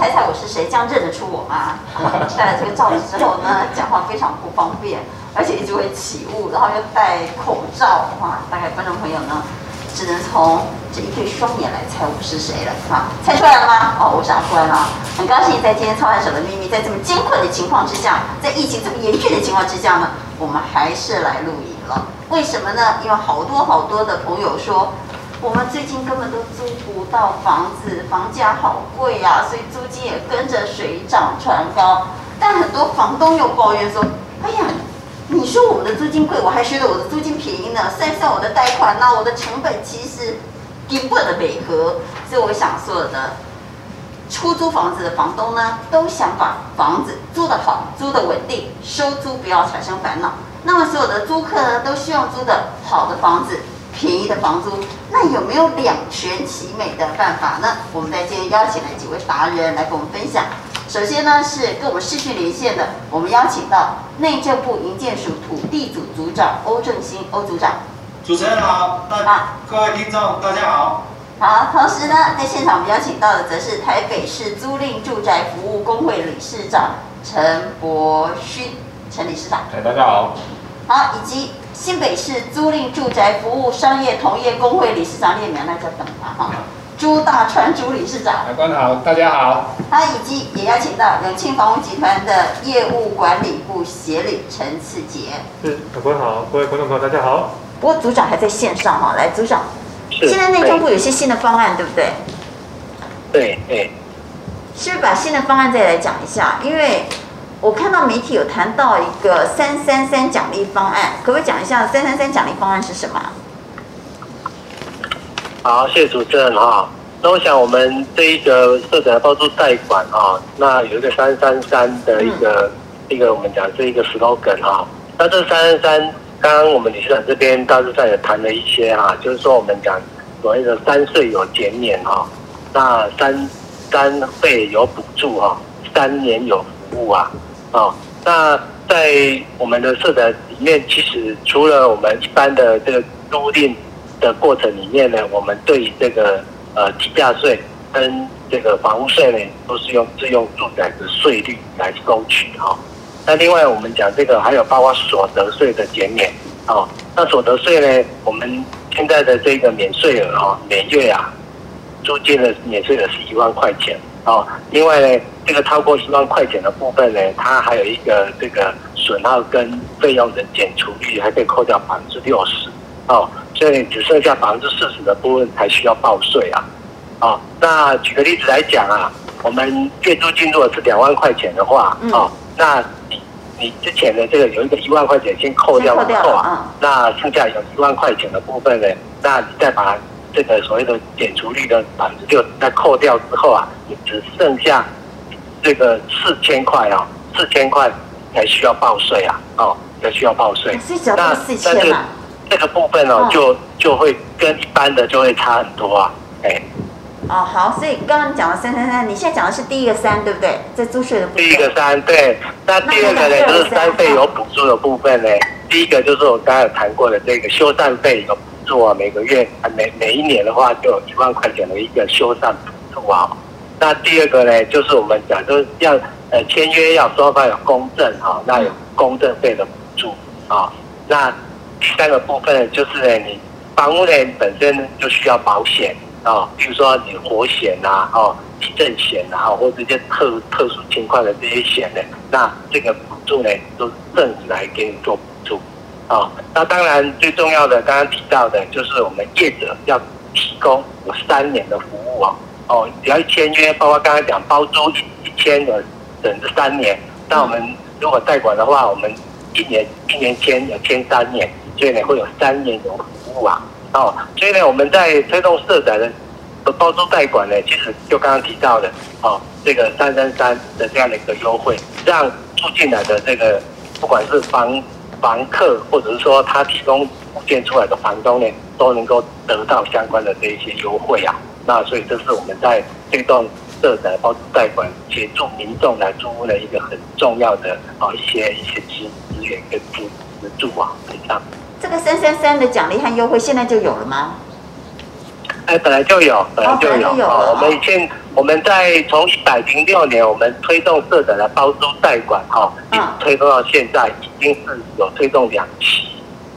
猜猜我是谁，这样认得出我吗？戴了这个罩子之后呢，讲话非常不方便，而且一直会起雾，然后又戴口罩，哇，大概观众朋友呢，只能从这一对双眼来猜我是谁了，啊，猜出来了吗？哦，我想出来了，很高兴在今天《操盘手的秘密》在这么艰困的情况之下，在疫情这么严峻的情况之下呢，我们还是来录影了。为什么呢？因为好多好多的朋友说。我们最近根本都租不到房子，房价好贵呀，所以租金也跟着水涨船高。但很多房东又抱怨说：“哎呀，你说我们的租金贵，我还觉得我的租金便宜呢。算算我的贷款呢，我的成本其实根本的违和。”所以我想说的，出租房子的房东呢，都想把房子租得好，租得稳定，收租不要产生烦恼。那么所有的租客呢，都希望租得好的房子。便宜的房租，那有没有两全其美的办法呢？我们在今天邀请了几位达人来跟我们分享。首先呢，是跟我们视讯连线的，我们邀请到内政部营建署土地组组长欧正兴欧组长。主持人好，大家各位听众大家好。好，同时呢，在现场我们邀请到的则是台北市租赁住宅服务工会理事长陈柏勋陈理事长。哎，大家好。好，以及。新北市租赁住宅服务商业同业公会理事长列苗，那就等他哈。朱大川朱理事长，长官好，大家好。他以及也邀请到永庆房屋集团的业务管理部协理陈次杰。是，长官好，各位观众朋友大家好。不过组长还在线上哈，来组长，现在内政部有些新的方案，对不对？对对。是不是把新的方案再来讲一下？因为。我看到媒体有谈到一个三三三奖励方案，可不可以讲一下三三三奖励方案是什么？好，谢谢主持人哈。那我想我们这一个社宅包租贷款啊，那有一个三三三的一个、嗯、一个我们讲这一个 slogan 哈。那这三三三，刚刚我们理事长这边大致上也谈了一些哈，就是说我们讲所谓的三税有减免哈，那三三费有补助哈，三年有服务啊。哦，那在我们的社宅里面，其实除了我们一般的这个租赁的过程里面呢，我们对于这个呃地价税跟这个房屋税呢，都是用自用住宅的税率来收取哈。那另外我们讲这个还有包括所得税的减免，哦，那所得税呢，我们现在的这个免税额啊，每月啊租金的免税额是一万块钱。哦，另外呢，这个超过一万块钱的部分呢，它还有一个这个损耗跟费用的减除率，还可以扣掉百分之六十。哦，所以只剩下百分之四十的部分才需要报税啊。哦，那举个例子来讲啊，我们月租金如果是两万块钱的话，哦，那你你之前的这个有一个一万块钱先扣掉之后啊，那剩下有一万块钱的部分呢，那你再把。这个所谓的减除率的百分之六，在扣掉之后啊，你只剩下这个四千块啊，四千块才需要报税啊，哦，才需要报税。那但是这个部分哦，就就会跟一般的就会差很多啊，哎。哦，好，所以刚刚讲了三三三，你现在讲的是第一个三，对不对？在租税的部分。第一个三，对。那第二个呢，就是三费有补助的部分呢。第一个就是我刚才有谈过的这个修缮费有。做每个月每每一年的话，就有一万块钱的一个修缮补助啊。那第二个呢，就是我们讲，就是要呃签约要双方有公证哈，那有公证费的补助啊。那第三个部分就是呢，你房屋呢本身就需要保险啊，比如说你火险呐、啊，哦地震险呐，或者这些特特殊情况的这些险呢，那这个补助呢都是政府来给你做补助。啊，那当然最重要的，刚刚提到的，就是我们业者要提供有三年的服务哦。哦，只要一签约，包括刚刚讲包租一一签的，等这三年。那我们如果代管的话，我们一年一年签，要签三年，所以呢会有三年有服务啊。哦，所以呢我们在推动社宅的包租代管呢，其实就刚刚提到的，哦，这个三三三的这样的一个优惠，让住进来的这个不管是房。房客或者是说他提供建出来的房东呢，都能够得到相关的这一些优惠啊。那所以这是我们在推动社宅包租贷款协助民众来租屋的一个很重要的啊一些一些资资源跟资助啊。以上。这个三三三的奖励和优惠现在就有了吗？哎，本来就有，本来就有。哦我们以前我们在从一百零六年，我们推动社宅的包租代管，哈、哦，一直推动到现在，已经是有推动两期，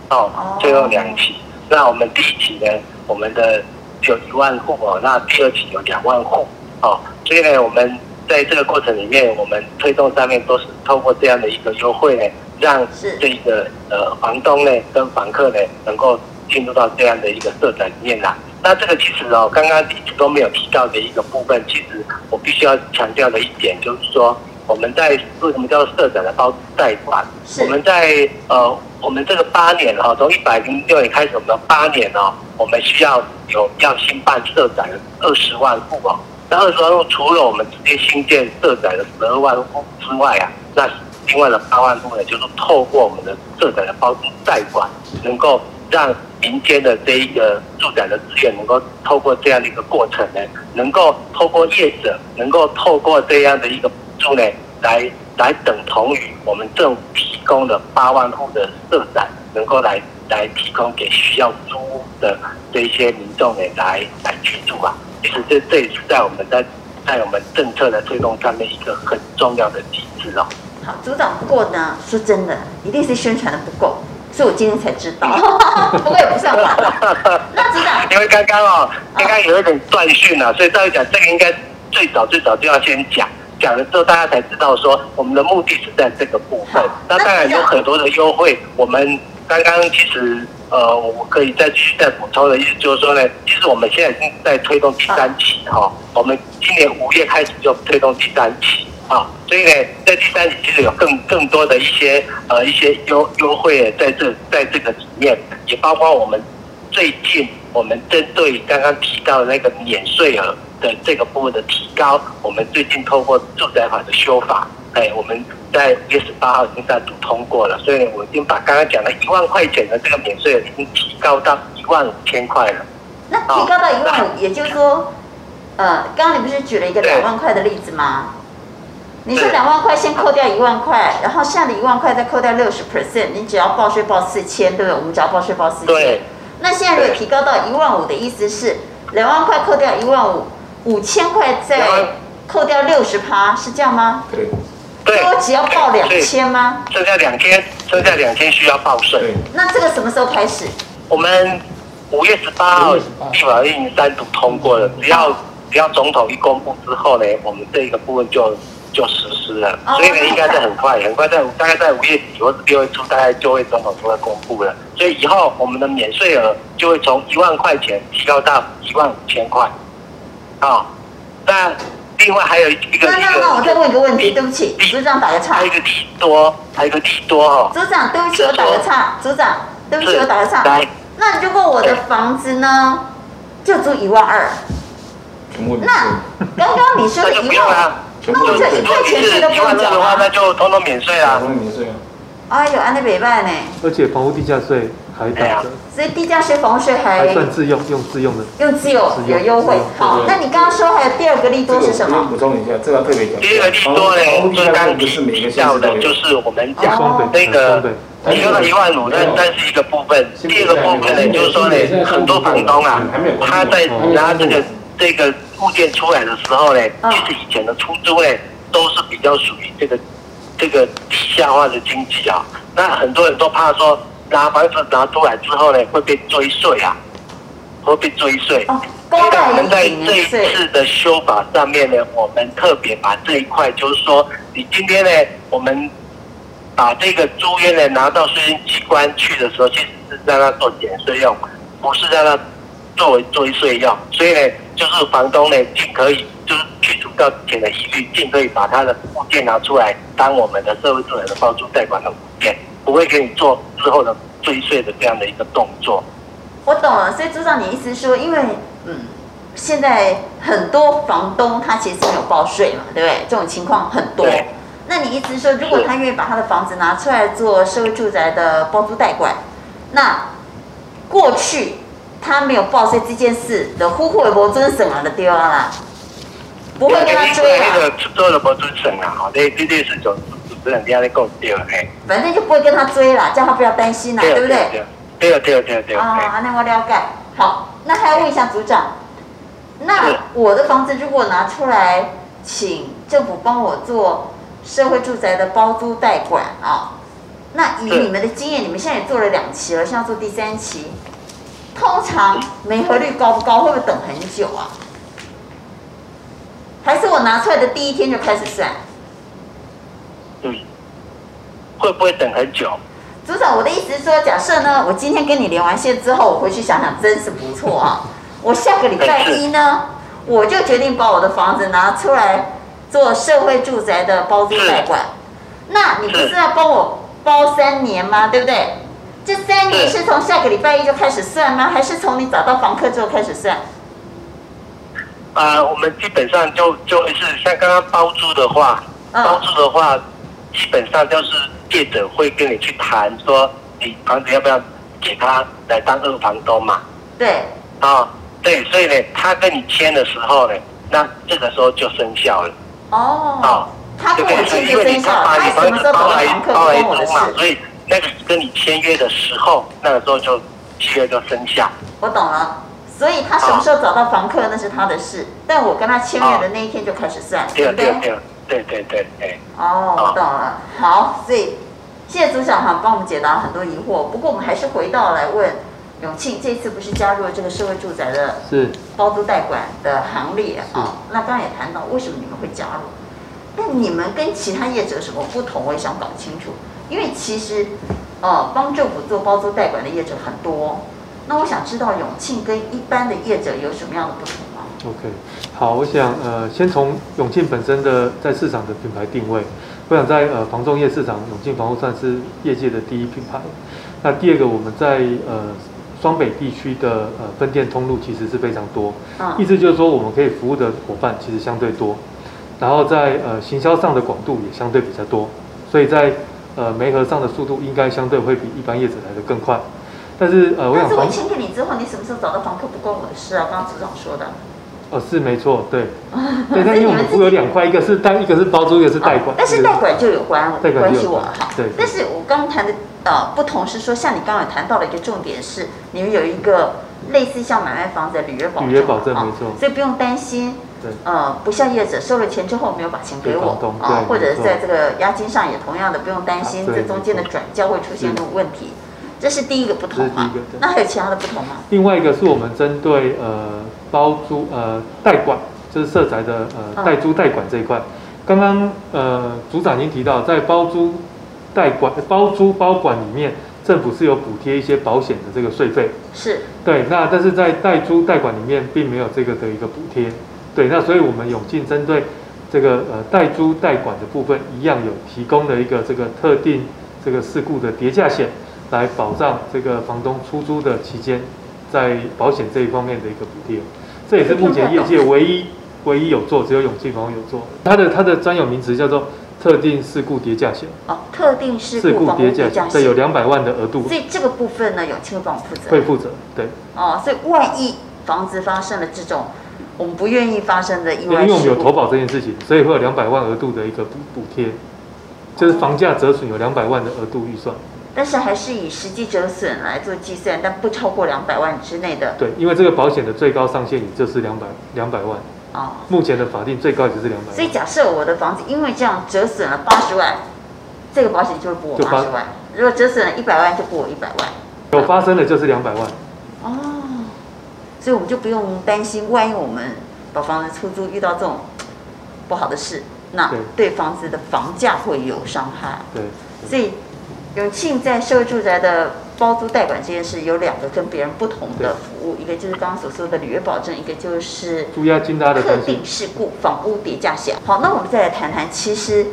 哦，哦推动两期。那我们第一期呢，我们的有一万户哦，那第二期有两万户，哦，所以呢，我们在这个过程里面，我们推动上面都是透过这样的一个优惠呢，让这个呃房东呢跟房客呢能够进入到这样的一个社宅里面来。那这个其实哦，刚刚一直都没有提到的一个部分，其实我必须要强调的一点就是说，我们在为什么叫做社宅的包租代管？我们在呃，我们这个八年哈，从一百零六年开始，我们八年哦，我们需要有要新办社宅二十万户哦。那二十万户除了我们直接新建社宅的十二万户之外啊，那另外的八万户呢，就是透过我们的社宅的包租代管，能够让。民间的这一个住宅的资源，能够透过这样的一个过程呢，能够透过业者，能够透过这样的一个补助呢，来来等同于我们政府提供的八万户的社宅，能够来来提供给需要租的这些民众呢，来来居住啊。其实这这也是在我们在在我们政策的推动上面一个很重要的机制哦。好，组长，不过呢，说真的，一定是宣传的不够。所以我今天才知道，不过也不算晚。那知道，因为刚刚哦，刚刚有一点断讯了，所以照理讲，这个应该最早最早就要先讲，讲了之后大家才知道说我们的目的是在这个部分。那当然有很多的优惠，我们刚刚其实呃，我可以再继续再补充的意思就是说呢，其实我们现在已经在推动第三期哈，我们今年五月开始就推动第三期。啊，所以呢，在第三期其实有更更多的一些呃一些优优惠在这在这个里面，也包括我们最近我们针对刚刚提到的那个免税额的这个部分的提高，我们最近透过住宅法的修法，哎，我们在五月十八号已经三读通过了，所以呢，我已经把刚刚讲的一万块钱的这个免税额已经提高到一万五千块了。那提高到一万五，也就是说，呃，刚刚你不是举了一个两万块的例子吗？你说两万块先扣掉一万块，然后剩下的一万块再扣掉六十 percent，你只要报税报四千，对不对？我们只要报税报四千。对。那现在如果提高到一万五的意思是，两万块扣掉一万五，五千块再扣掉六十趴，是这样吗？对。对。我只要报两千吗？剩下两千，剩下两千需要报税。那这个什么时候开始？我们五月十八号立法院三读通过了，只要只要总统一公布之后呢，我们这一个部分就。就实施了，所以呢，应该是很快，很快在大概在五月底或者六月初，大概就会总统就会公布了。所以以后我们的免税额就会从一万块钱提高到一万五千块。啊，那另外还有一个，那那那我再问一个问题，对不起，组长打个岔。还有一个提多，还有一个提多哈。组长，对不起，我打个岔。组长，对不起，我打个岔。来，那如果我的房子呢，就租一万二。那刚刚你说的一万。那我这一块钱税都不用缴的话，那就通通免税啊！通通免税啊！哎呦，安尼袂歹呢。而且房屋地价税还打折。所以地价税、房屋税还还算自用，用自用的。用自有有优惠。好，那你刚刚说还有第二个利多是什么？补充一下，这个特别讲。第二个利多呢，就是刚提到的，就是我们讲那个提高了一万五，但但是一个部分。第二个部分呢，就是说呢，很多房东啊，他在拿这个这个。物件出来的时候呢，其实以前的出租呢，都是比较属于这个这个地下化的经济啊。那很多人都怕说拿房子拿出来之后呢，会被追税啊，会被追税。所以我们在这一次的修法上面呢，我们特别把这一块，就是说，你今天呢，我们把这个租约呢拿到税金机关去的时候，其实是让他做减税用，不是让他作为追税用。所以呢。就是房东呢，尽可以就是去除掉之前的疑虑，尽可以把他的物件拿出来当我们的社会住宅的包租代管的物件，不会给你做之后的追税的这样的一个动作。我懂了，所以朱总，你意思说，因为嗯，现在很多房东他其实没有报税嘛，对不对？这种情况很多。那你意思说，如果他愿意把他的房子拿出来做社会住宅的包租代管，那过去。他没有报税这件事的呼呼的不遵审了的对啊，不会跟他追啊。那个做了不遵审了哈，这这件事就主持人家在讲对了嘿。反正就不会跟他追了，叫他不要担心啦，对不对？对啊对啊对啊对啊。啊，那我了解。好，那还要问一下组长，那我的房子如果拿出来，请政府帮我做社会住宅的包租代管啊，那以你们的经验，你们现在也做了两期了，现在做第三期，通常媒合率高不高？会不会等很久啊？还是我拿出来的第一天就开始算？嗯，会不会等很久？组长，我的意思是说，假设呢，我今天跟你连完线之后，我回去想想，真是不错啊。我下个礼拜一呢，我就决定把我的房子拿出来做社会住宅的包租代管。那你不是要帮我包三年吗？对不对？这三年是从下个礼拜一就开始算吗？还是从你找到房客之后开始算？啊、呃，我们基本上就就会是像刚刚包租的话，嗯、包租的话，基本上就是业者会跟你去谈，说你房子要不要给他来当二房东嘛？对。啊、哦。对，所以呢，他跟你签的时候呢，那这个时候就生效了。哦。哦。他跟我签就生效了。他什么时候找到房客不关我的事。所以那个跟你签约的时候，那个时候就契约就生效。我懂了。所以他什么时候找到房客，那是他的事。但我跟他签约的那一天就开始算，对不对？对对对对。哦，我懂了。好，所以谢谢组长哈，帮我们解答很多疑惑。不过我们还是回到来问。永庆这次不是加入了这个社会住宅的包租代管的行列啊？那刚刚也谈到为什么你们会加入？那你们跟其他业者有什么不同？我也想搞清楚。因为其实，呃，帮政府做包租代管的业者很多。那我想知道永庆跟一般的业者有什么样的不同吗？OK，好，我想呃，先从永庆本身的在市场的品牌定位，我想在呃房仲业市场，永庆房屋算是业界的第一品牌。那第二个，我们在呃。双北地区的呃分店通路其实是非常多，意思就是说我们可以服务的伙伴其实相对多，然后在呃行销上的广度也相对比较多，所以在呃媒合上的速度应该相对会比一般业者来的更快。但是呃，我想，但是我签给你之后，你什么时候找到房客不关我的事啊？刚刚组长说的。哦，是没错，对。对，但因为我们服务有两块，一个是单，一个是包租，一个是代管。哦、但是代管就有关，代管关系我哈。对。但是我刚谈的。呃，不同是说，像你刚刚有谈到的一个重点是，你们有一个类似像买卖房子的履约保证，履约保证没错，所以不用担心。对。呃，不像业者收了钱之后没有把钱给我啊，或者是在这个押金上也同样的不用担心，这中间的转交会出现的问题，这是第一个不同嘛？那还有其他的不同吗？另外一个是我们针对呃包租呃代管，就是社宅的呃代租代管这一块，刚刚呃组长已经提到在包租。代管包租包管里面，政府是有补贴一些保险的这个税费，是对。那但是在代租代管里面，并没有这个的一个补贴，对。那所以我们永进针对这个呃代租代管的部分，一样有提供了一个这个特定这个事故的叠价险，来保障这个房东出租的期间，在保险这一方面的一个补贴。这也是目前业界唯一唯一有做，只有永进房有做。它的它的专有名词叫做。特定事故叠价险哦，特定事故叠价险，对，有两百万的额度。所以这个部分呢，永庆会帮我负责。会负责，对。哦，所以万一房子发生了这种我们不愿意发生的意外，因为我们有投保这件事情，所以会有两百万额度的一个补补贴，就是房价折损有两百万的额度预算。但是还是以实际折损来做计算，但不超过两百万之内的。对，因为这个保险的最高上限也就是两百两百万。哦，目前的法定最高就是两百万。所以假设我的房子因为这样折损了八十万，这个保险就会补我八十万。如果折损了一百万，就补我一百万。有发生的就是两百万。哦，所以我们就不用担心，万一我们把房子出租遇到这种不好的事，那对房子的房价会有伤害。对。所以永庆在社会住宅的。包租代管这件事有两个跟别人不同的服务，一个就是刚刚所说的履约保证，一个就是租押金的特定事故房屋叠加险。好，那我们再来谈谈，其实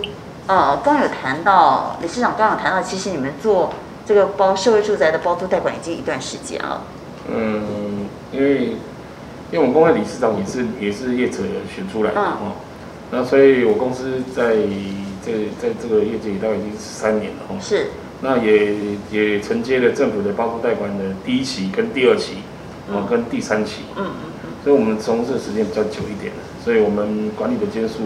呃，刚有谈到理事长刚有谈到，其实你们做这个包社会住宅的包租代管已经一段时间了。嗯，因为因为我们公会理事长也是也是业者选出来的哦，嗯、那所以我公司在这在这个业界大概已经三年了哦。是。那也也承接了政府的包租代管的第一期跟第二期，哦，跟第三期，嗯嗯嗯，所以我们从事的时间比较久一点，所以我们管理的间数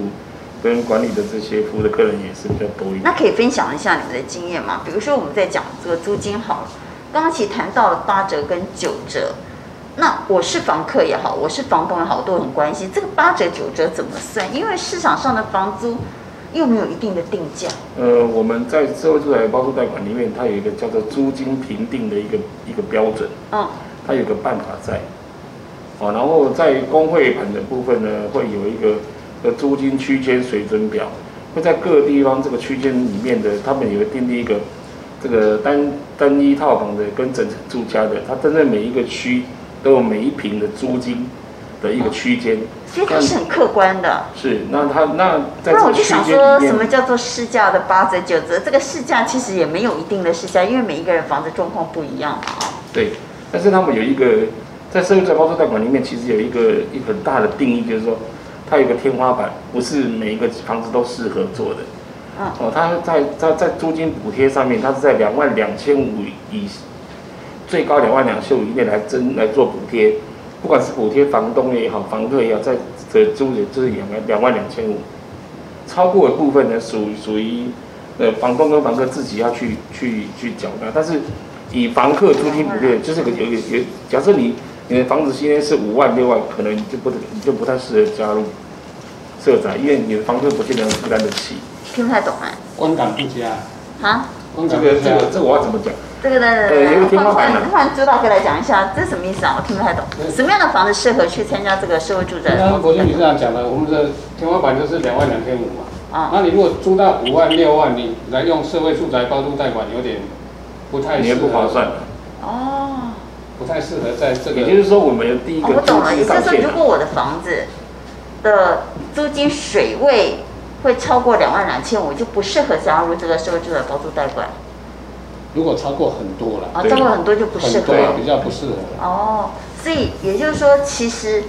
跟管理的这些服务的客人也是比较多一点。那可以分享一下你们的经验吗？比如说我们在讲这个租金好了，刚刚其实谈到了八折跟九折，那我是房客也好，我是房东也好，我都很关心这个八折九折怎么算？因为市场上的房租又没有一定的定价。呃，我们在社会住宅包租贷款里面，它有一个叫做租金评定的一个一个标准。嗯。它有个办法在。哦，然后在公会盘的部分呢，会有一个的租金区间水准表，会在各个地方这个区间里面的，他们也会订立一个这个单单一套房的跟整层住家的，它针对每一个区。都有每一平的租金的一个区间，所以它是很客观的。是，那它那那我就想说，什么叫做市价的八折九折？这个市价其实也没有一定的市价，因为每一个人房子状况不一样嘛。对，但是他们有一个在社会住宅包租代管里面，其实有一个一个很大的定义，就是说它有一个天花板，不是每一个房子都适合做的。嗯。哦，它在在在租金补贴上面，它是在两万两千五以。最高两万两千五以内来征来做补贴，不管是补贴房东也好，房客也好，在这租的就是两万两万两千五，超过的部分呢属属于呃房东跟房客自己要去去去缴纳，但是以房客租金补贴就是个有有有，假设你你的房子今天是五万六万，可能你就不你就不太适合加入社宅，因为你的房客不见得负担得起。听不太懂啊？观感不佳。啊？这个这个这个我要怎么讲？这个呢，换换换朱大哥来讲一下，这什么意思啊？我听不太懂。什么样的房子适合去参加这个社会住宅？刚刚国军女士长讲的，我们的天花板就是两万两千五嘛。啊。那你如果租到五万六万，你来用社会住宅包租代管，有点不太适合。不划算。哦。不太适合在这个。也就是说，我们第一个。我懂了，也就是说，如果我的房子的租金水位会超过两万两千五，就不适合加入这个社会住宅包租代管。如果超过很多了，啊，超过很多就不适合，比较不适合。哦，所以也就是说，其实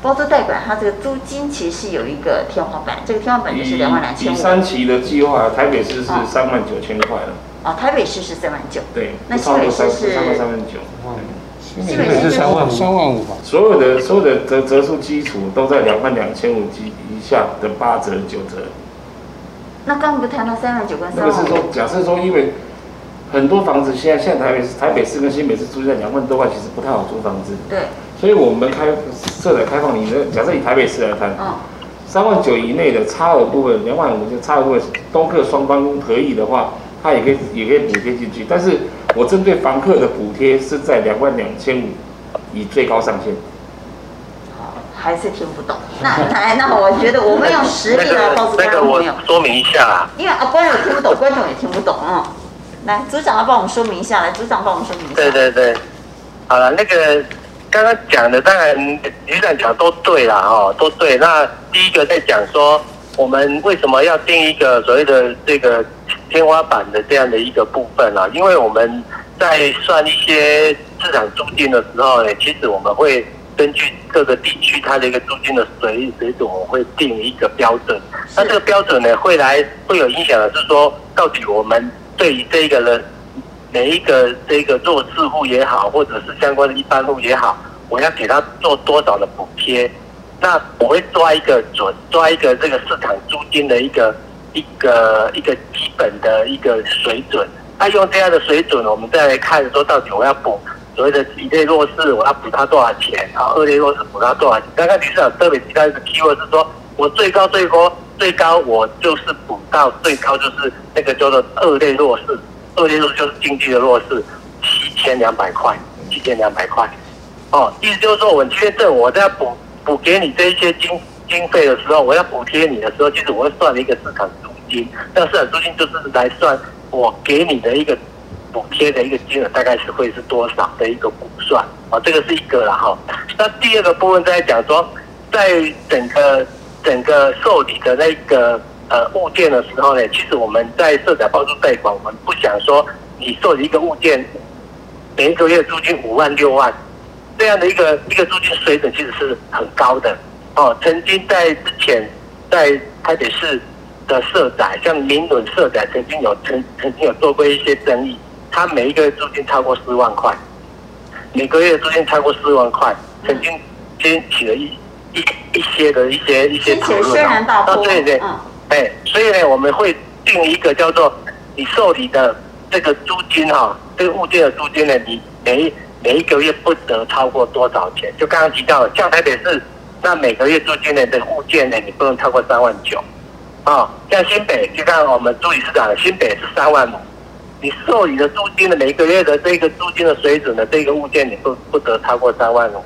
包租代管它这个租金其实是有一个天花板，这个天花板就是两万两千五。第三期的计划，台北市是三万九千块了。哦，台北市是三万九。对，那新北市是三万三万九。新北市是三万三万五吧。所有的所有的折折数基础都在两万两千五及以下的八折九折。那刚刚不谈到三万九跟三万五？那个是说，假设说因为。很多房子现在现在台北市台北市跟新北市租在两万多块，其实不太好租房子。对。所以我们开设的开放，你的假设以台北市来谈，嗯，三万九以内的差额部分，两万五就差额部分，东客双方可以的话，它也可以也可以补贴进去。但是我针对房客的补贴是在两万两千五以最高上限。好，还是听不懂。那来，那我觉得我们用实力来告诉观众朋友，说明一下。因为啊，观众也听不懂，观众也听不懂啊。来，组长要帮我们说明一下。来，组长帮我们说明一下。对对对，好了，那个刚刚讲的，当然局长讲都对啦哦，都对。那第一个在讲说，我们为什么要定一个所谓的这个天花板的这样的一个部分啊？因为我们在算一些市场租金的时候呢，其实我们会根据各个地区它的一个租金的水水准，我会定一个标准。那这个标准呢，会来会有影响的是说，到底我们。对于这个人，每一个这个弱势户也好，或者是相关的一般户也好，我要给他做多少的补贴？那我会抓一个准，抓一个这个市场租金的一个一个一个基本的一个水准。那用这样的水准，我们再来看说，到底我要补所谓的一类弱势，我要补他多少钱？啊，二类弱势补他多少钱？刚刚李市长特别提到一个 keyword 是说，我最高最高。最高我就是补到最高就是那个叫做二类弱势，二类弱势就是经济的弱势，七千两百块，七千两百块，哦，意思就是说我今天这我在补补给你这一些经经费的时候，我要补贴你的时候，其实我会算一个市场租金，那市场租金就是来算我给你的一个补贴的一个金额，大概是会是多少的一个估算，啊，这个是一个了哈。那第二个部分在讲说，在整个。整个受理的那个呃物件的时候呢，其实我们在社宅包租代管，我们不想说你受理一个物件，每一个月租金五万六万这样的一个一个租金水准，其实是很高的哦。曾经在之前在台北市的社宅，像明伦社宅，曾经有曾曾经有做过一些争议，他每一个月租金超过四万块，每个月租金超过四万块，曾经掀起了一。一一些的一些一些讨论啊，对对，哎，所以呢，我们会定一个叫做你受理的这个租金哈，这个物件的租金呢，你每每一个月不得超过多少钱？就刚刚提到了，像台北市，那每个月租金的的物件呢，你不能超过三万九。啊，像新北，就像我们助理市长，新北是三万五。你授予的租金的每个月的这个租金的水准的这个物件，你不不得超过三万五。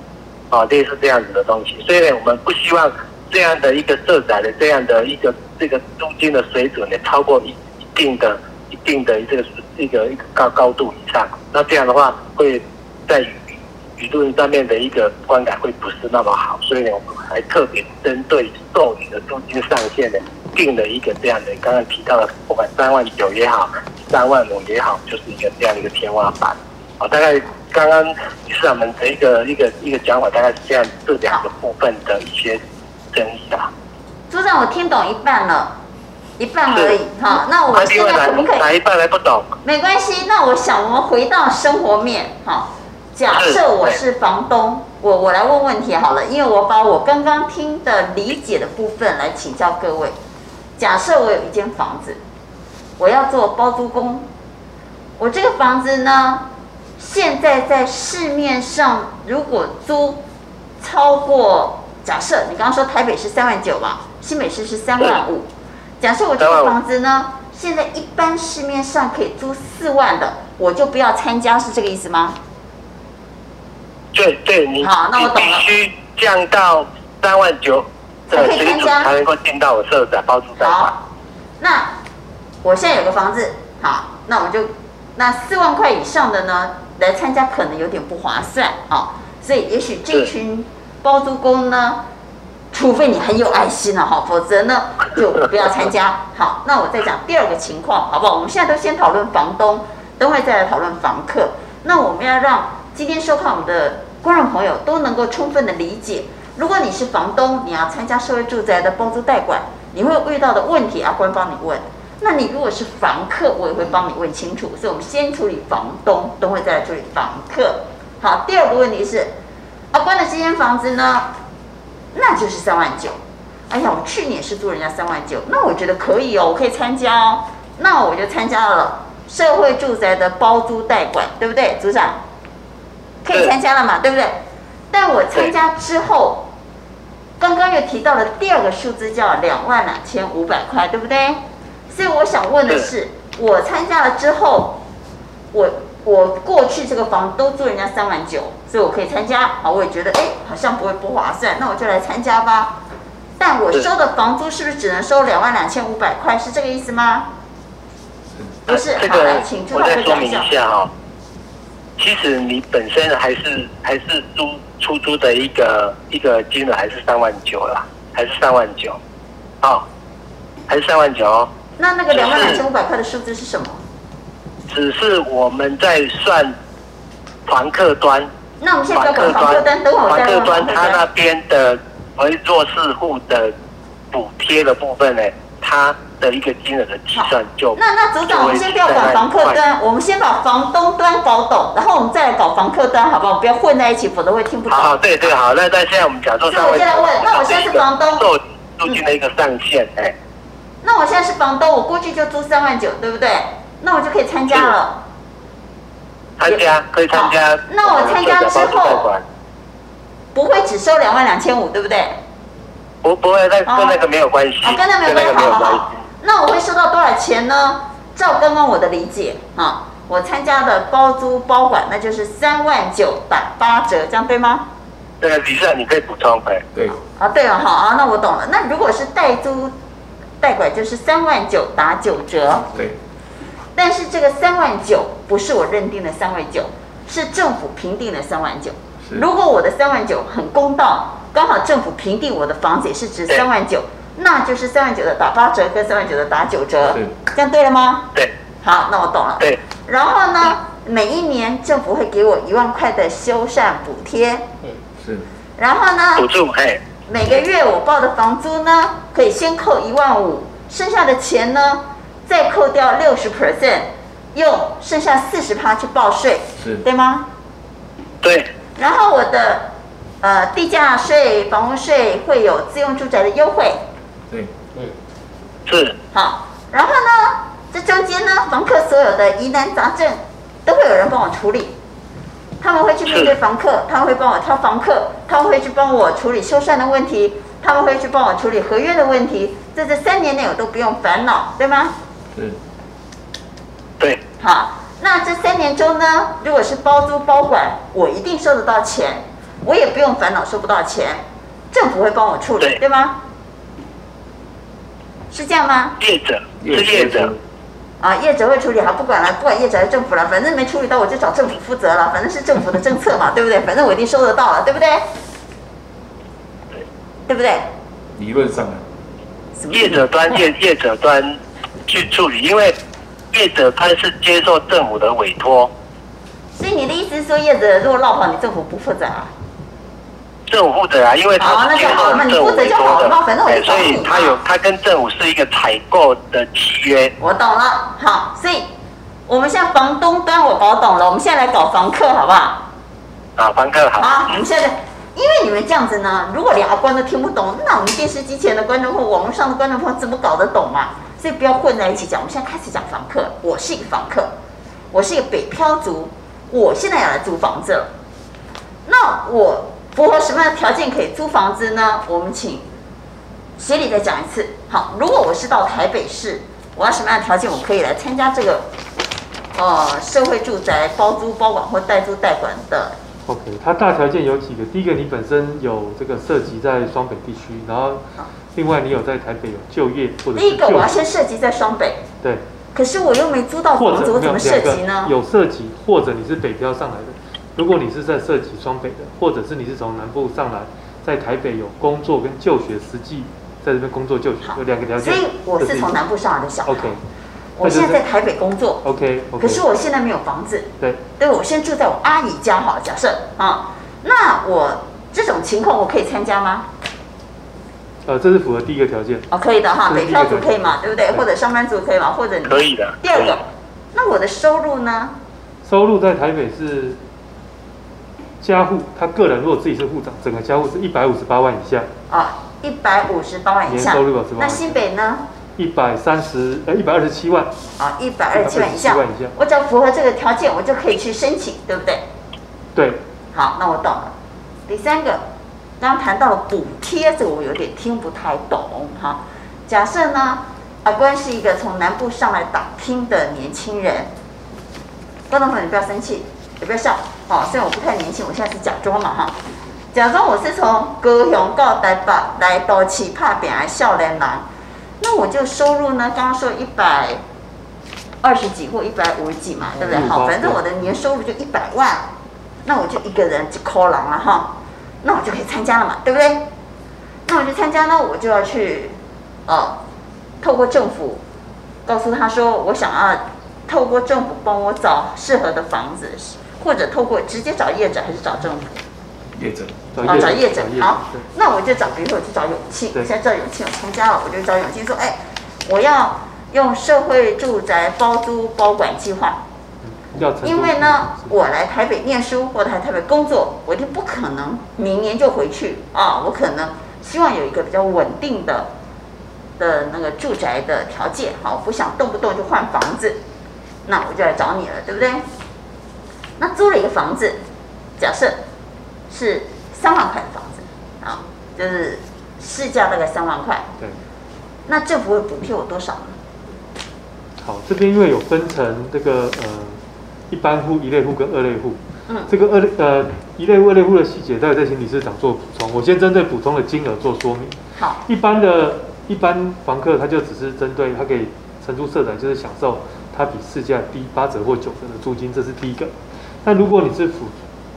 啊，类似这样子的东西。所以呢，我们不希望这样的一个社宅的这样的一个这个租金的水准呢，超过一一定的一定的这个一个一个高高度以上。那这样的话，会在舆舆论上面的一个观感会不是那么好。所以呢，我们还特别针对授予的租金上限呢。定了一个这样的，刚刚提到的，不管三万九也好，三万五也好，就是一个这样的一个天花板。好，大概刚刚理事长们的一个一个一个讲法，大概是这样这两个部分的一些争议啊。组长，我听懂一半了，一半而已。好，那我现在可不可以？哪一半还不懂？没关系，那我想我们回到生活面。好，假设我是房东，我我来问问题好了，因为我把我刚刚听的理解的部分来请教各位。假设我有一间房子，我要做包租公，我这个房子呢，现在在市面上如果租超过，假设你刚刚说台北是三万九吧，新北市是三万五，假设我这个房子呢，现在一般市面上可以租四万的，我就不要参加，是这个意思吗？对对，你好，那我懂了，必须降到三万九。才可以参加，才能够进到我社长包租代管。好，那我现在有个房子，好，那我们就那四万块以上的呢，来参加可能有点不划算啊，所以也许这群包租公呢，除非你很有爱心了哈，否则呢就不要参加。好，那我再讲第二个情况，好不好？我们现在都先讨论房东，等会再来讨论房客。那我们要让今天收看我们的观众朋友都能够充分的理解。如果你是房东，你要参加社会住宅的包租代管，你会遇到的问题，阿官帮你问。那你如果是房客，我也会帮你问清楚。所以，我们先处理房东，等会再来处理房客。好，第二个问题是，阿关的这间房子呢，那就是三万九。哎呀，我去年是租人家三万九，那我觉得可以哦，我可以参加哦。那我就参加了社会住宅的包租代管，对不对，组长？可以参加了嘛，对不对？但我参加之后，刚刚又提到了第二个数字叫两万两千五百块，对不对？所以我想问的是，我参加了之后，我我过去这个房都租人家三万九，所以我可以参加。好，我也觉得哎，好像不会不划算，那我就来参加吧。但我收的房租是不是只能收两万两千五百块？是这个意思吗？不是，好，来，请出来讲一下。其实你本身还是还是租出租的一个一个金额还是三万九啦，还是三万九，哦，还是三万九。那那个两万两千五百块的数字是什么？只是我们在算房客端。那我们现在客端，等会我再房客端他那边的为弱势户的补贴的部分呢，他。的一个金额的计算就那那组长，我们先不要管房客端，我们先把房东端搞懂，然后我们再来搞房客端，好不好？不要混在一起，否则会听不懂。好，对对，好。那那现在我们假设上，我现在问，那我现在是房东，做租金的一个上限，哎。那我现在是房东，我估计就租三万九，对不对？那我就可以参加了。参加可以参加。那我参加之后，不会只收两万两千五，对不对？不不会，那跟那个没有关系。啊，跟那没有关系，好好好。那我会收到多少钱呢？照刚刚我的理解啊，我参加的包租包管，那就是三万九打八折，这样对吗？这个理事长你可以补充，对对。啊，对了，好啊，那我懂了。那如果是代租代管，就是三万九打九折。对。但是这个三万九不是我认定的三万九，是政府评定的三万九。如果我的三万九很公道，刚好政府评定我的房子也是值三万九。那就是三万九的打八折，跟三万九的打九折，这样对了吗？对。好，那我懂了。对。然后呢，每一年政府会给我一万块的修缮补贴。嗯，是。然后呢？补助，哎。每个月我报的房租呢，可以先扣一万五，剩下的钱呢，再扣掉六十 percent，用剩下四十趴去报税，是，对吗？对。然后我的呃地价税、房屋税会有自用住宅的优惠。对，对，是。好，然后呢，这中间呢，房客所有的疑难杂症都会有人帮我处理。他们会去面对房客，他们会帮我挑房客，他们会去帮我处理修缮的问题，他们会去帮我处理合约的问题，在这三年内我都不用烦恼，对吗？是。对。好，那这三年中呢，如果是包租包管，我一定收得到钱，我也不用烦恼收不到钱，政府会帮我处理，对，对吗？是这样吗？业者，是业者。啊，业者会处理好，不管了，不管业者还是政府了，反正没处理到我就找政府负责了，反正是政府的政策嘛，对不对？反正我一定收得到了，对不对？对，对不对？理论上，业者端业业者端去处理，因为业者他是接受政府的委托。所以你的意思是说，业者如果落跑，你政府不负责啊？政府负责啊，因为他是接受政府委托的，反正我所以他有他跟政府是一个采购的契约。我懂了，好，所以我们现在房东端我搞懂了，我们现在来搞房客好不好？啊，房客好。好，我们现在，因为你们这样子呢，如果俩关都听不懂，那我们电视机前的观众或网络上的观众朋友怎么搞得懂嘛？所以不要混在一起讲。我们现在开始讲房客，我是一个房客，我是一个北漂族，我现在要来租房子了，那我。符合什么样的条件可以租房子呢？我们请协理再讲一次。好，如果我是到台北市，我要什么样的条件我可以来参加这个呃社会住宅包租包管或代租代管的？OK，它大条件有几个？第一个，你本身有这个涉及在双北地区，然后另外你有在台北有就业或者第一个我要先涉及在双北。对。可是我又没租到房子，我怎么涉及呢？有涉及，或者你是北漂上来的。如果你是在涉及双北的，或者是你是从南部上来，在台北有工作跟就学，实际在这边工作就学，有两个条件。所以我是从南部上来的小孩。OK。我现在在台北工作。OK。可是我现在没有房子。对。对，我现在住在我阿姨家好，假设啊，那我这种情况我可以参加吗？呃，这是符合第一个条件。哦，可以的哈，北漂族可以嘛，对不对？或者上班族可以嘛，或者你可以的。第二个，那我的收入呢？收入在台北是。家户他个人如果自己是户长，整个家户是一百五十八万以下啊，一百五十八万以下。年收入？那新北呢？一百三十呃一百二十七万。啊，一百二十七万以下。我只要符合这个条件，我就可以去申请，对不对？对。好，那我懂了。第三个，刚刚谈到了补贴，这个我有点听不太懂哈。假设呢，阿关是一个从南部上来打拼的年轻人，观众朋友你不要生气。也不要笑，好，虽然我不太年轻，我现在是假装嘛哈，假装我是从高雄到台北来到起怕扁来少年郎，那我就收入呢，刚刚说一百二十几或一百五十几嘛，对不对？好，反正我的年收入就一百万，那我就一个人就扣狼了哈，那我就可以参加了嘛，对不对？那我就参加呢，我就要去，哦，透过政府告诉他说，我想要透过政府帮我找适合的房子。或者透过直接找业者还是找政府？业者，啊，找业者。好，那我就找，比如说我去找永庆，现在找永庆，我成家了，我就找永庆说，哎，我要用社会住宅包租包管计划。因为呢，我来台北念书或者来台北工作，我就不可能明年就回去啊，我可能希望有一个比较稳定的的那个住宅的条件，好，我不想动不动就换房子，那我就来找你了，对不对？那租了一个房子，假设是三万块的房子，啊，就是市价大概三万块。对。那政府会补贴我多少呢？好，这边因为有分成这个呃一般户、一类户跟二类户。嗯。这个二类呃一类户、二类户的细节，待会再请理事长做补充。我先针对补充的金额做说明。好。一般的一般房客，他就只是针对他可以承租社宅，就是享受他比市价低八折或九折的租金，这是第一个。那如果你是符，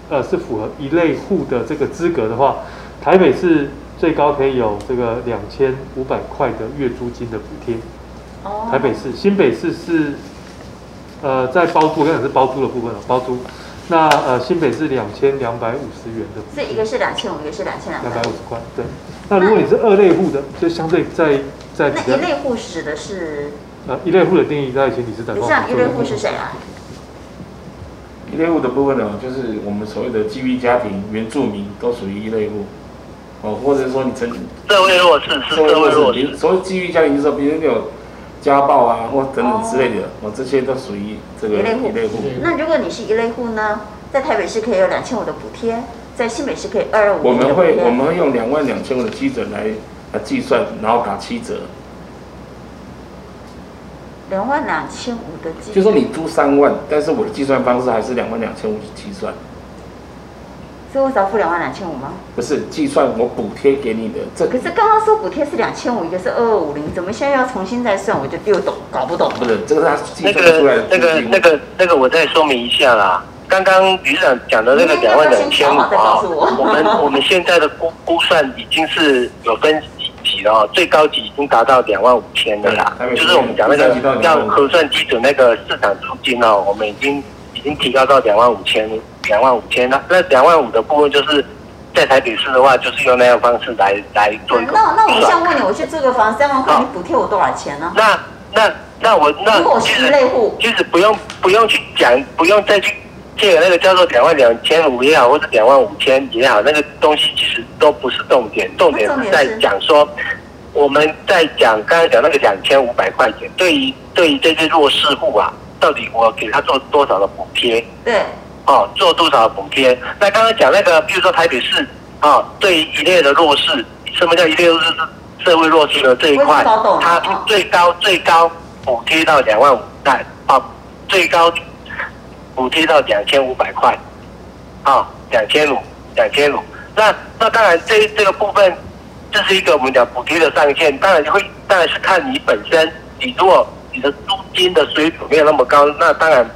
呃，是符合一类户的这个资格的话，台北市最高可以有这个两千五百块的月租金的补贴。哦。台北市，新北市是，呃，在包租，我刚才是包租的部分了，包租。那呃，新北是两千两百五十元的。这一个是两千五，一个是两千两百五十块。对。那如果你是二类户的，就相对在在。那一类户指的是？呃，一类户的定义在前你是在。你像一类户是谁啊？一类户的部分呢，就是我们所谓的基于家庭、原住民都属于一类户，哦，或者说你曾社会弱势是社会弱势，所谓基于家庭就是说，比如你有家暴啊，或等等之类的，哦，这些都属于这个一类户。那如果你是一类户呢，在台北市可以有两千五的补贴，在新北市可以二二五。我们会我们会用两万两千五的基准来来计算，然后打七折。两万两千五的计，就说你租三万，但是我的计算方式还是两万两千五计算。所以我只要付两万两千五吗？不是，计算我补贴给你的这。可是刚刚说补贴是两千五，一个是二二五零，怎么现在要重新再算？我就又懂，搞不懂。不是，这个是他计算出来的。那个、那个、那个、那个，我再说明一下啦。刚刚局长讲的那个两万两千五啊，我们我们现在的估估算已经是有分几级了，最高级已经达到两万五千的啦。就是我们讲那个要核算基准那个市场租金哦，我们已经已经提高到两万五千。两万五千，那那两万五的部分就是在台北市的话，就是用那样方式来来做一个。那那我想问你，我去租个房三万块，你补贴我多少钱呢？那那那我那如果是一类户，其实不用不用去讲，不用再去借那个叫做两万两千五也好，或者两万五千也好，那个东西其实都不是重点，重点是在讲说我们在讲刚才讲那个两千五百块钱，对于对于这些弱势户啊，到底我给他做多少的补贴？对。哦，做多少补贴？那刚刚讲那个，比如说台北市啊，对于一类的弱势，什么叫一类弱势？社会弱势的这一块，它最高最高补贴到两万五块，啊，最高补贴到两千五百块，啊，两千五，两千五。那那当然这这个部分，这是一个我们讲补贴的上限，当然会，当然是看你本身，你如果你的租金的水准没有那么高，那当然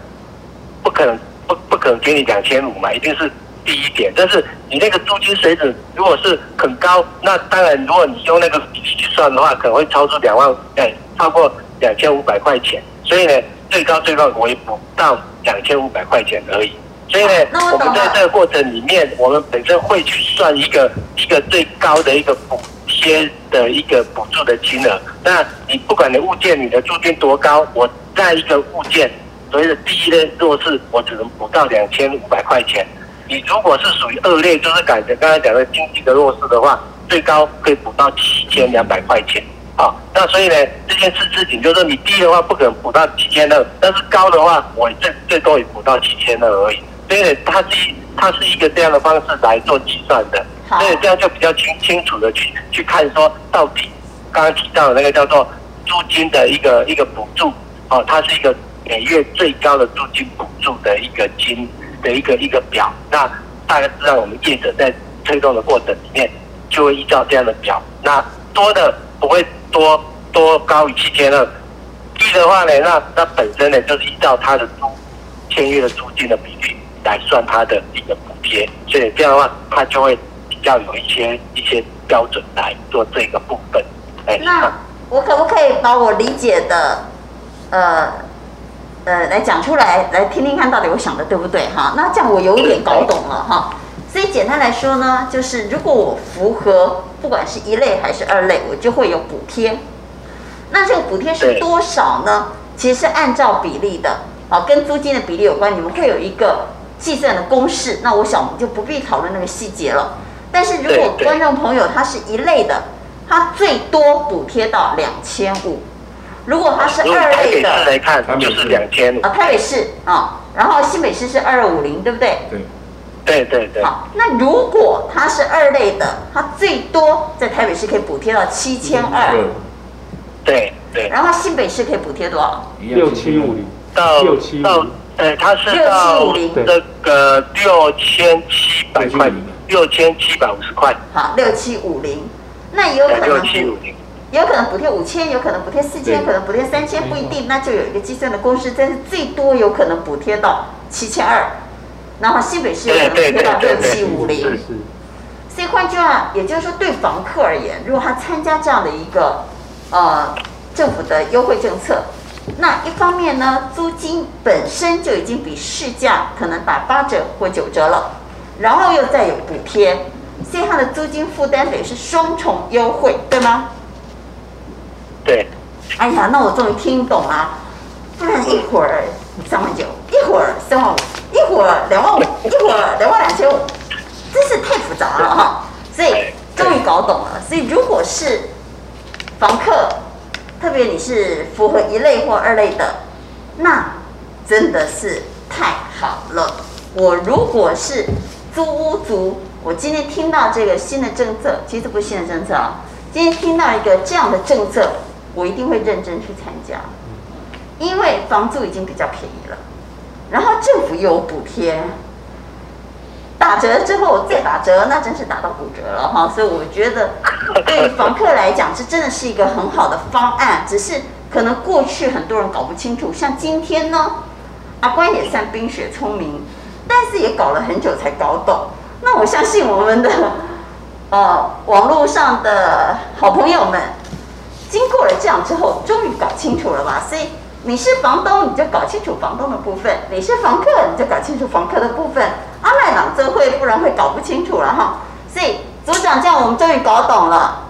不可能。不不可能给你两千五嘛，一定是第一点。但是你那个租金水准如果是很高，那当然如果你用那个比例去算的话，可能会超出两万，哎，超过两千五百块钱。所以呢，最高最高我也不到两千五百块钱而已。所以呢，我们在这个过程里面，我们本身会去算一个一个最高的一个补贴的一个补助的金额。那你不管你物件你的租金多高，我在一个物件。所谓的第一类弱势，我只能补到两千五百块钱。你如果是属于二类，就是改成刚才讲的经济的弱势的话，最高可以补到七千两百块钱。啊，那所以呢，这件事事情就是你低的话不可能补到七千二，但是高的话，我最最多也补到七千二而已。所以呢，它是一它是一个这样的方式来做计算的，所以这样就比较清清楚的去去看说，到底刚刚提到的那个叫做租金的一个一个补助，哦，它是一个。每月最高的租金补助的一个金的一个一个表，那大概是让我们业者在推动的过程里面，就会依照这样的表。那多的不会多多高于七千二，低的话呢，那那本身呢就是依照他的租签约的租金的比例来算他的一个补贴，所以这样的话，他就会比较有一些一些标准来做这个部分。哎，那我可不可以把我理解的，呃？呃，来讲出来，来听听看到底我想的对不对哈？那这样我有一点搞懂了哈。所以简单来说呢，就是如果我符合不管是一类还是二类，我就会有补贴。那这个补贴是多少呢？其实是按照比例的，啊，跟租金的比例有关。你们会有一个计算的公式。那我想我们就不必讨论那个细节了。但是如果观众朋友他是一类的，他最多补贴到两千五。如果他是二类的，来看就是两千五。啊，台北市啊，然后新北市是二二五零，对不对？对，对对对。好，那如果它是二类的，它最多在台北市可以补贴到七千二。对对。然后新北市可以补贴多少？六七五零。到到呃，它是到那个六千七百块，六千七百五十块。好，六七五零，那也有可能。六七五零。有可能补贴五千，有可能补贴四千，可能补贴三千，不一定，那就有一个计算的公式，但是最多有可能补贴到七千二，然后新北市有可能补贴到六七五零。所以换句话，也就是说，对房客而言，如果他参加这样的一个呃政府的优惠政策，那一方面呢，租金本身就已经比市价可能打八折或九折了，然后又再有补贴，所以他的租金负担等于是双重优惠，对吗？对，哎呀，那我终于听懂了，不然一会儿三万九，一会儿三万五，一会儿两万五，一会儿两万两千五，真是太复杂了哈。所以终于搞懂了。所以如果是房客，特别你是符合一类或二类的，那真的是太好了。我如果是租屋族，我今天听到这个新的政策，其实不是新的政策啊，今天听到一个这样的政策，我一定会认真去参加，因为房租已经比较便宜了，然后政府又有补贴。打折之后再打折，那真是打到骨折了哈！所以我觉得，对房客来讲，这真的是一个很好的方案。只是可能过去很多人搞不清楚，像今天呢，阿关也算冰雪聪明，但是也搞了很久才搞懂。那我相信我们的呃网络上的好朋友们，经过了这样之后，终于搞清楚了吧？所以你是房东，你就搞清楚房东的部分；你是房客，你就搞清楚房客的部分。阿赖党这会不然会搞不清楚了哈，所以组长这样我们终于搞懂了。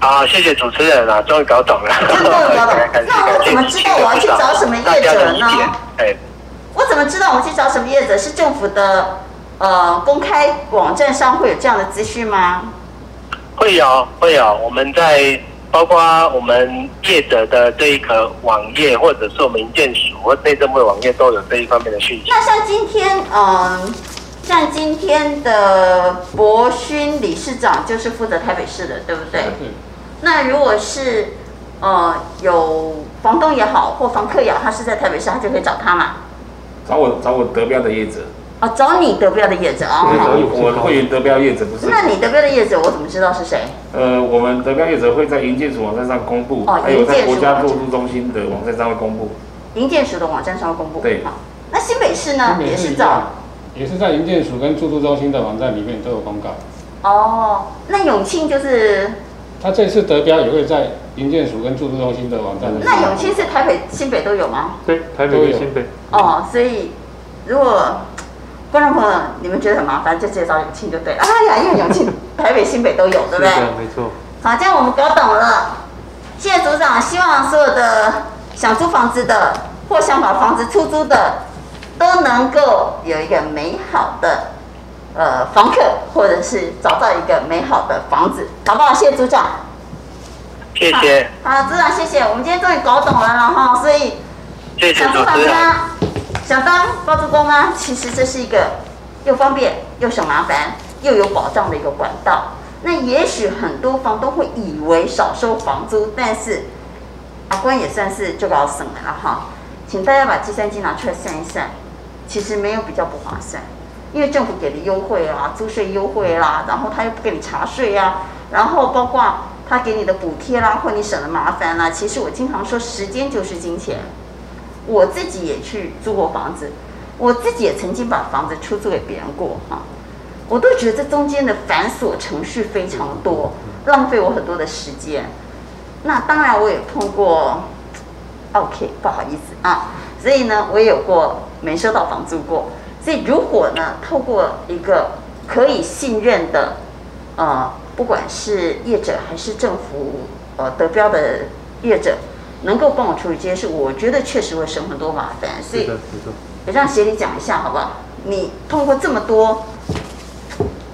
好，谢谢主持人啊，终于搞懂了。真的搞懂。那我怎么知道我要去找什么业者呢？哎，我怎么知道我去找什么业者？是政府的呃公开网站上会有这样的资讯吗？会有，会有。我们在包括我们业者的这一个网页，或者是我们营建署或内政部的网页，都有这一方面的讯息。那像今天，嗯、呃，像今天的博勋理事长就是负责台北市的，对不对？嗯。那如果是呃有房东也好，或房客也好，他是在台北市，他就可以找他嘛？找我，找我得标的业者。找你得标的业者啊！我会员得标业者不是？那你得标的业者，我怎么知道是谁？呃，我们得标业者会在营建署网站上公布，哦，还有在国家住都中心的网站上会公布。营建署的网站上会公布。对。好，那新北市呢？也是找，也是在营建署跟住宿中心的网站里面都有公告。哦，那永庆就是？他这次得标也会在营建署跟住宿中心的网站。那永庆是台北、新北都有吗？对，台北跟新北。哦，所以如果。观众朋友，你们觉得很麻烦，就直接找永庆就对了。哎呀，因为永庆台北、新北都有，对不对？没错。好，这样我们搞懂了。谢谢组长，希望所有的想租房子的或想把房子出租的，都能够有一个美好的呃房客，或者是找到一个美好的房子，好不好？谢谢组长。谢谢。好，组长，谢谢。我们今天终于搞懂了哈，所以想租房子吗？想当包租公吗？其实这是一个又方便又省麻烦又有保障的一个管道。那也许很多房东会以为少收房租，但是阿关也算是就搞省了哈。请大家把计算机拿出来算一算，其实没有比较不划算，因为政府给的优惠啦，租税优惠啦，然后他又不给你查税呀，然后包括他给你的补贴啦，或你省了麻烦啦。其实我经常说，时间就是金钱。我自己也去租过房子，我自己也曾经把房子出租给别人过哈，我都觉得这中间的繁琐程序非常多，浪费我很多的时间。那当然我也碰过，OK，不好意思啊，所以呢，我也有过没收到房租过。所以如果呢，透过一个可以信任的，呃，不管是业者还是政府呃得标的业者。能够帮我处理这些事，我觉得确实会省很多麻烦，所以也让协理讲一下好不好？你通过这么多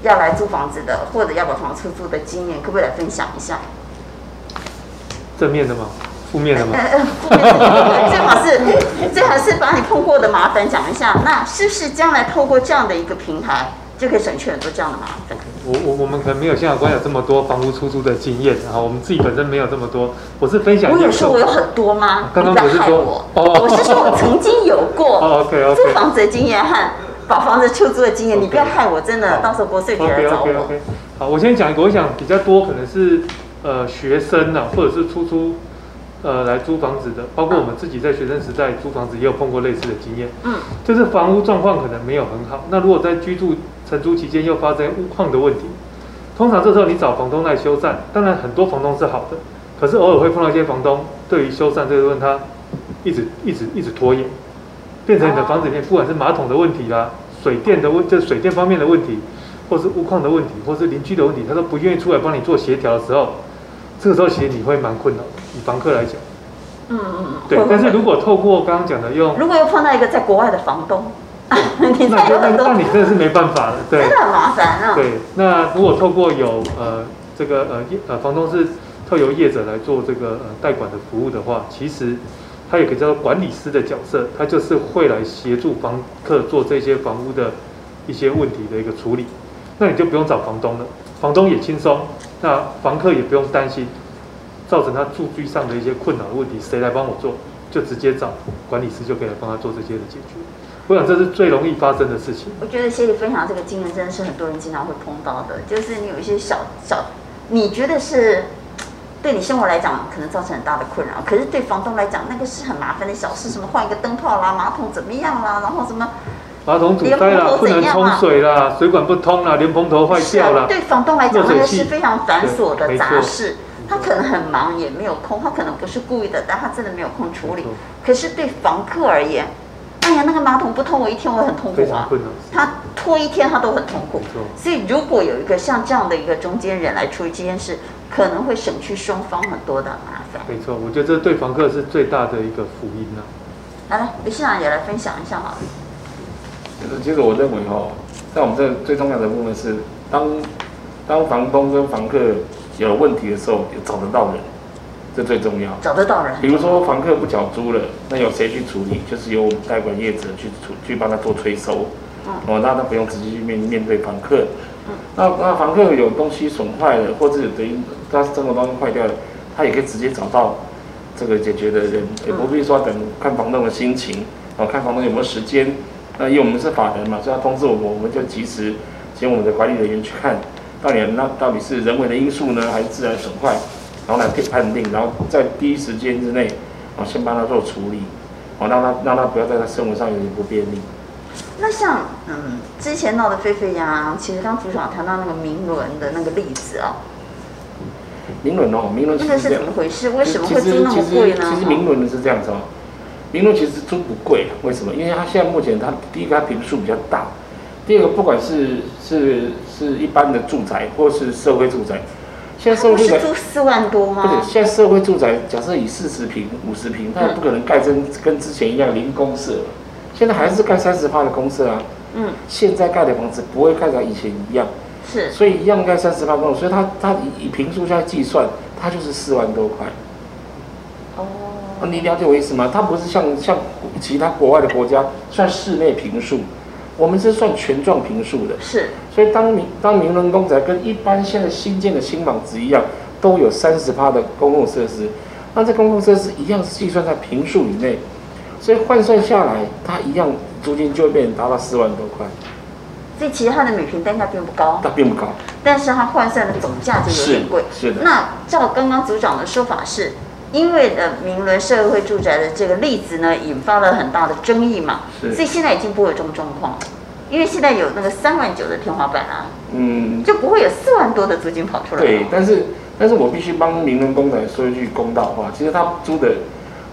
要来租房子的，或者要把房子出租的经验，可不可以来分享一下？正面的吗？负面的吗？呃呃，负面的，最好是 最好是把你碰过的麻烦讲一下。那是不是将来透过这样的一个平台？就可以省去很多这样的麻烦。我我我们可能没有像阿关有这么多房屋出租的经验，然后我们自己本身没有这么多。我是分享。我有说我有很多吗？刚刚不是说我，哦、我是说我曾经有过。哦、OK OK。租房子的经验和把房子出租的经验，你不要害我，真的，到时候国税局来找我。OK OK OK。好，我先讲一个，我想比较多可能是呃学生啊，或者是出租。呃，来租房子的，包括我们自己在学生时代租房子也有碰过类似的经验。嗯，就是房屋状况可能没有很好。那如果在居住承租期间又发生屋况的问题，通常这时候你找房东来修缮，当然很多房东是好的，可是偶尔会碰到一些房东对于修缮这个问他一直一直一直拖延，变成你的房子里面不管是马桶的问题啦、水电的问，就是水电方面的问题，或是屋况的问题，或是邻居的问题，他都不愿意出来帮你做协调的时候。这个时候其实你会蛮困扰的，以房客来讲。嗯嗯。对，但是如果透过刚刚讲的用，如果又碰到一个在国外的房东，你那那那你真的是没办法了，对。真的很麻烦啊。对，那如果透过有呃这个呃业呃房东是透由业者来做这个呃代管的服务的话，其实他有个叫做管理师的角色，他就是会来协助房客做这些房屋的一些问题的一个处理。那你就不用找房东了，房东也轻松，那房客也不用担心造成他住居上的一些困扰的问题，谁来帮我做？就直接找管理师就可以来帮他做这些的解决。我想这是最容易发生的事情。我觉得谢谢分享这个经验真的是很多人经常会碰到的，就是你有一些小小，你觉得是。对你生活来讲可能造成很大的困扰，可是对房东来讲，那个是很麻烦的小事，什么换一个灯泡啦，马桶怎么样啦，然后什么马桶堵塞啦，不能冲水啦，水管不通啦，连蓬头坏掉了。啊，对房东来讲，那个是非常繁琐的杂事，他可能很忙也没有空，他可能不是故意的，但他真的没有空处理。可是对房客而言，哎呀，那个马桶不通，我一天我很痛苦啊。他拖一天他都很痛苦。所以如果有一个像这样的一个中间人来处理这件事。可能会省去双方很多的麻烦。没错，我觉得这对房客是最大的一个福音呐、啊。来来，李市长也来分享一下好了。其实我认为哈，在我们这最重要的部分是，当当房东跟房客有问题的时候，也找得到人，这最重要。找得到人。比如说房客不缴租了，那有谁去处理？就是由我们代管业者去处去帮他做催收。嗯。哦，那他不用直接去面面对房客。那那房客有东西损坏了，或者等于他生活当中坏掉了，他也可以直接找到这个解决的人，也不必说等看房东的心情，哦，看房东有没有时间。那因为我们是法人嘛，所以他通知我们，我们就及时请我们的管理人员去看，到底那到底是人为的因素呢，还是自然损坏，然后来判定，然后在第一时间之内，哦，先帮他做处理，哦，让他让他不要在他生活上有点不便利。那像嗯，之前闹得沸沸扬扬，其实刚组长谈到那个明伦的那个例子啊、哦，明伦哦，明伦那个是怎么回事？为什么会租那么贵呢？其实明伦的是这样子哦，明伦其实租不贵，为什么？因为他现在目前他第一个他坪数比较大，第二个不管是是是一般的住宅或是社会住宅，现在社会住宅租四万多吗？不是，现在社会住宅假设以四十平、五十平，它也不可能盖成跟之前一样零公设。现在还是盖三十趴的公设啊，嗯，现在盖的房子不会盖成以前一样，是，所以一样盖三十趴公设，所以它它以以平数下计算，它就是四万多块。哦，你了解我意思吗？它不是像像其他国外的国家算室内平数，我们是算全状坪数的，是，所以当明当明伦公宅跟一般现在新建的新房子一样，都有三十趴的公共设施，那这公共设施一样是计算在平数以内。所以换算下来，它一样租金就会变成达到四万多块。所以其实它的每平单价并不高，它并不高，但是它换算的总价就有点贵。是的。那照刚刚组长的说法是，因为的明伦社会住宅的这个例子呢，引发了很大的争议嘛。所以现在已经不会有这种状况，因为现在有那个三万九的天花板啊，嗯，就不会有四万多的租金跑出来。对，但是但是我必须帮明伦公宅说一句公道话，其实他租的。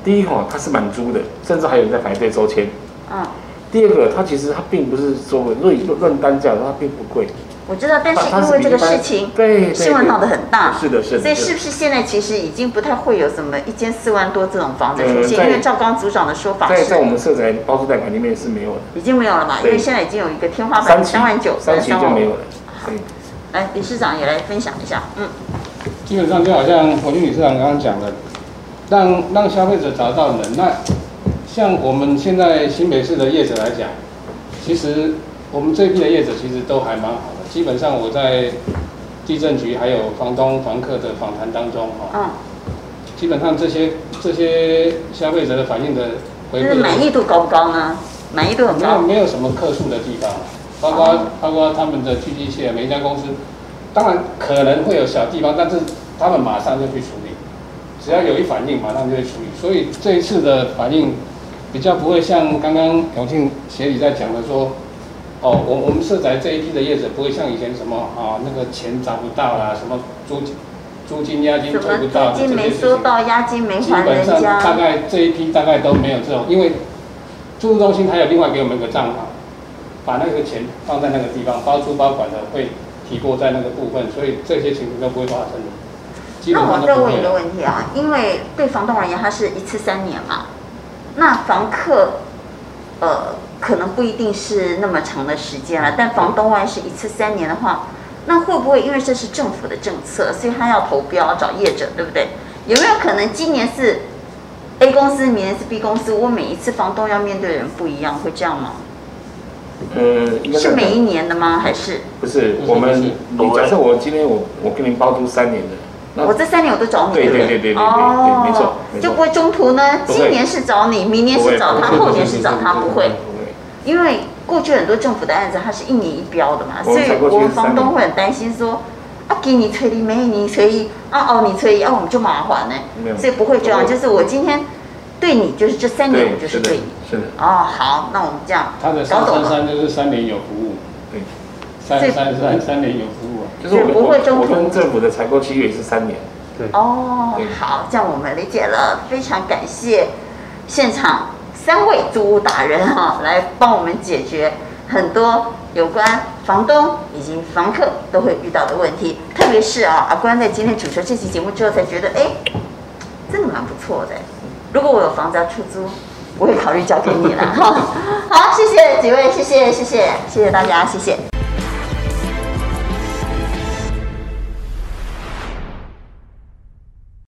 第一个，他是满租的，甚至还有人在排队抽签。嗯。第二个，他其实他并不是说论论单价，它并不贵。我知道，但是因为这个事情，对新闻闹得很大。是的，是的。所以是不是现在其实已经不太会有什么一间四万多这种房子出现？因为照刚组长的说法，在在我们社宅包租贷款里面是没有的。已经没有了嘛？因为现在已经有一个天花板三万九，三期就没有了。来，理事长也来分享一下。嗯。基本上就好像火金理事长刚刚讲的。让让消费者找到人，那像我们现在新北市的业者来讲，其实我们这一批的业者其实都还蛮好的。基本上我在地震局还有房东房客的访谈当中，哈、嗯，基本上这些这些消费者的反应的回馈，满意度高不高呢？满意度很高。没有没有什么客诉的地方，包括、嗯、包括他们的具体器，每一家公司，当然可能会有小地方，但是他们马上就去处理。只要有一反应，马上就会处理。所以这一次的反应比较不会像刚刚永庆协理在讲的说，哦，我我们社宅这一批的业主不会像以前什么啊那个钱找不到啦，什么租租金押金收不到，租金没收到，押金没还人家。基本上大概这一批大概都没有这种，因为住中心还有另外给我们一个账号，把那个钱放在那个地方，包租包管的会提拨在那个部分，所以这些情况都不会发生的。那我再问一个问题啊，因为对房东而言，他是一次三年嘛，那房客，呃，可能不一定是那么长的时间了，但房东万一是一次三年的话，那会不会因为这是政府的政策，所以他要投标找业者，对不对？有没有可能今年是 A 公司明年是 B 公司，我每一次房东要面对的人不一样，会这样吗？呃，是每一年的吗？还是？不是，我们你假设我今天我我跟您包租三年的，那我这三年我都找你，对对对对？对对，哦，没错，就不会中途呢，今年是找你，明年是找他，后年是找他，不会，因为过去很多政府的案子，它是一年一标的嘛，所以我们房东会很担心说，啊，给你催你，没你催啊哦，你催啊，我们就麻烦呢，所以不会这样，就是我今天对你，就是这三年我就是对你。是的哦，好，那我们这样，他的三三三就是三年有服务，对，三三三三年有服务啊，就是我不会中途，我跟政府的采购契约也是三年，对，哦，好，这样我们理解了，非常感谢现场三位租屋达人哈，来帮我们解决很多有关房东以及房客都会遇到的问题，特别是啊，阿关在今天主持这期节目之后才觉得，哎，真的蛮不错的，如果我有房子要出租。我会考虑交给你了哈，好，谢谢几位，谢谢谢谢谢谢大家，谢谢。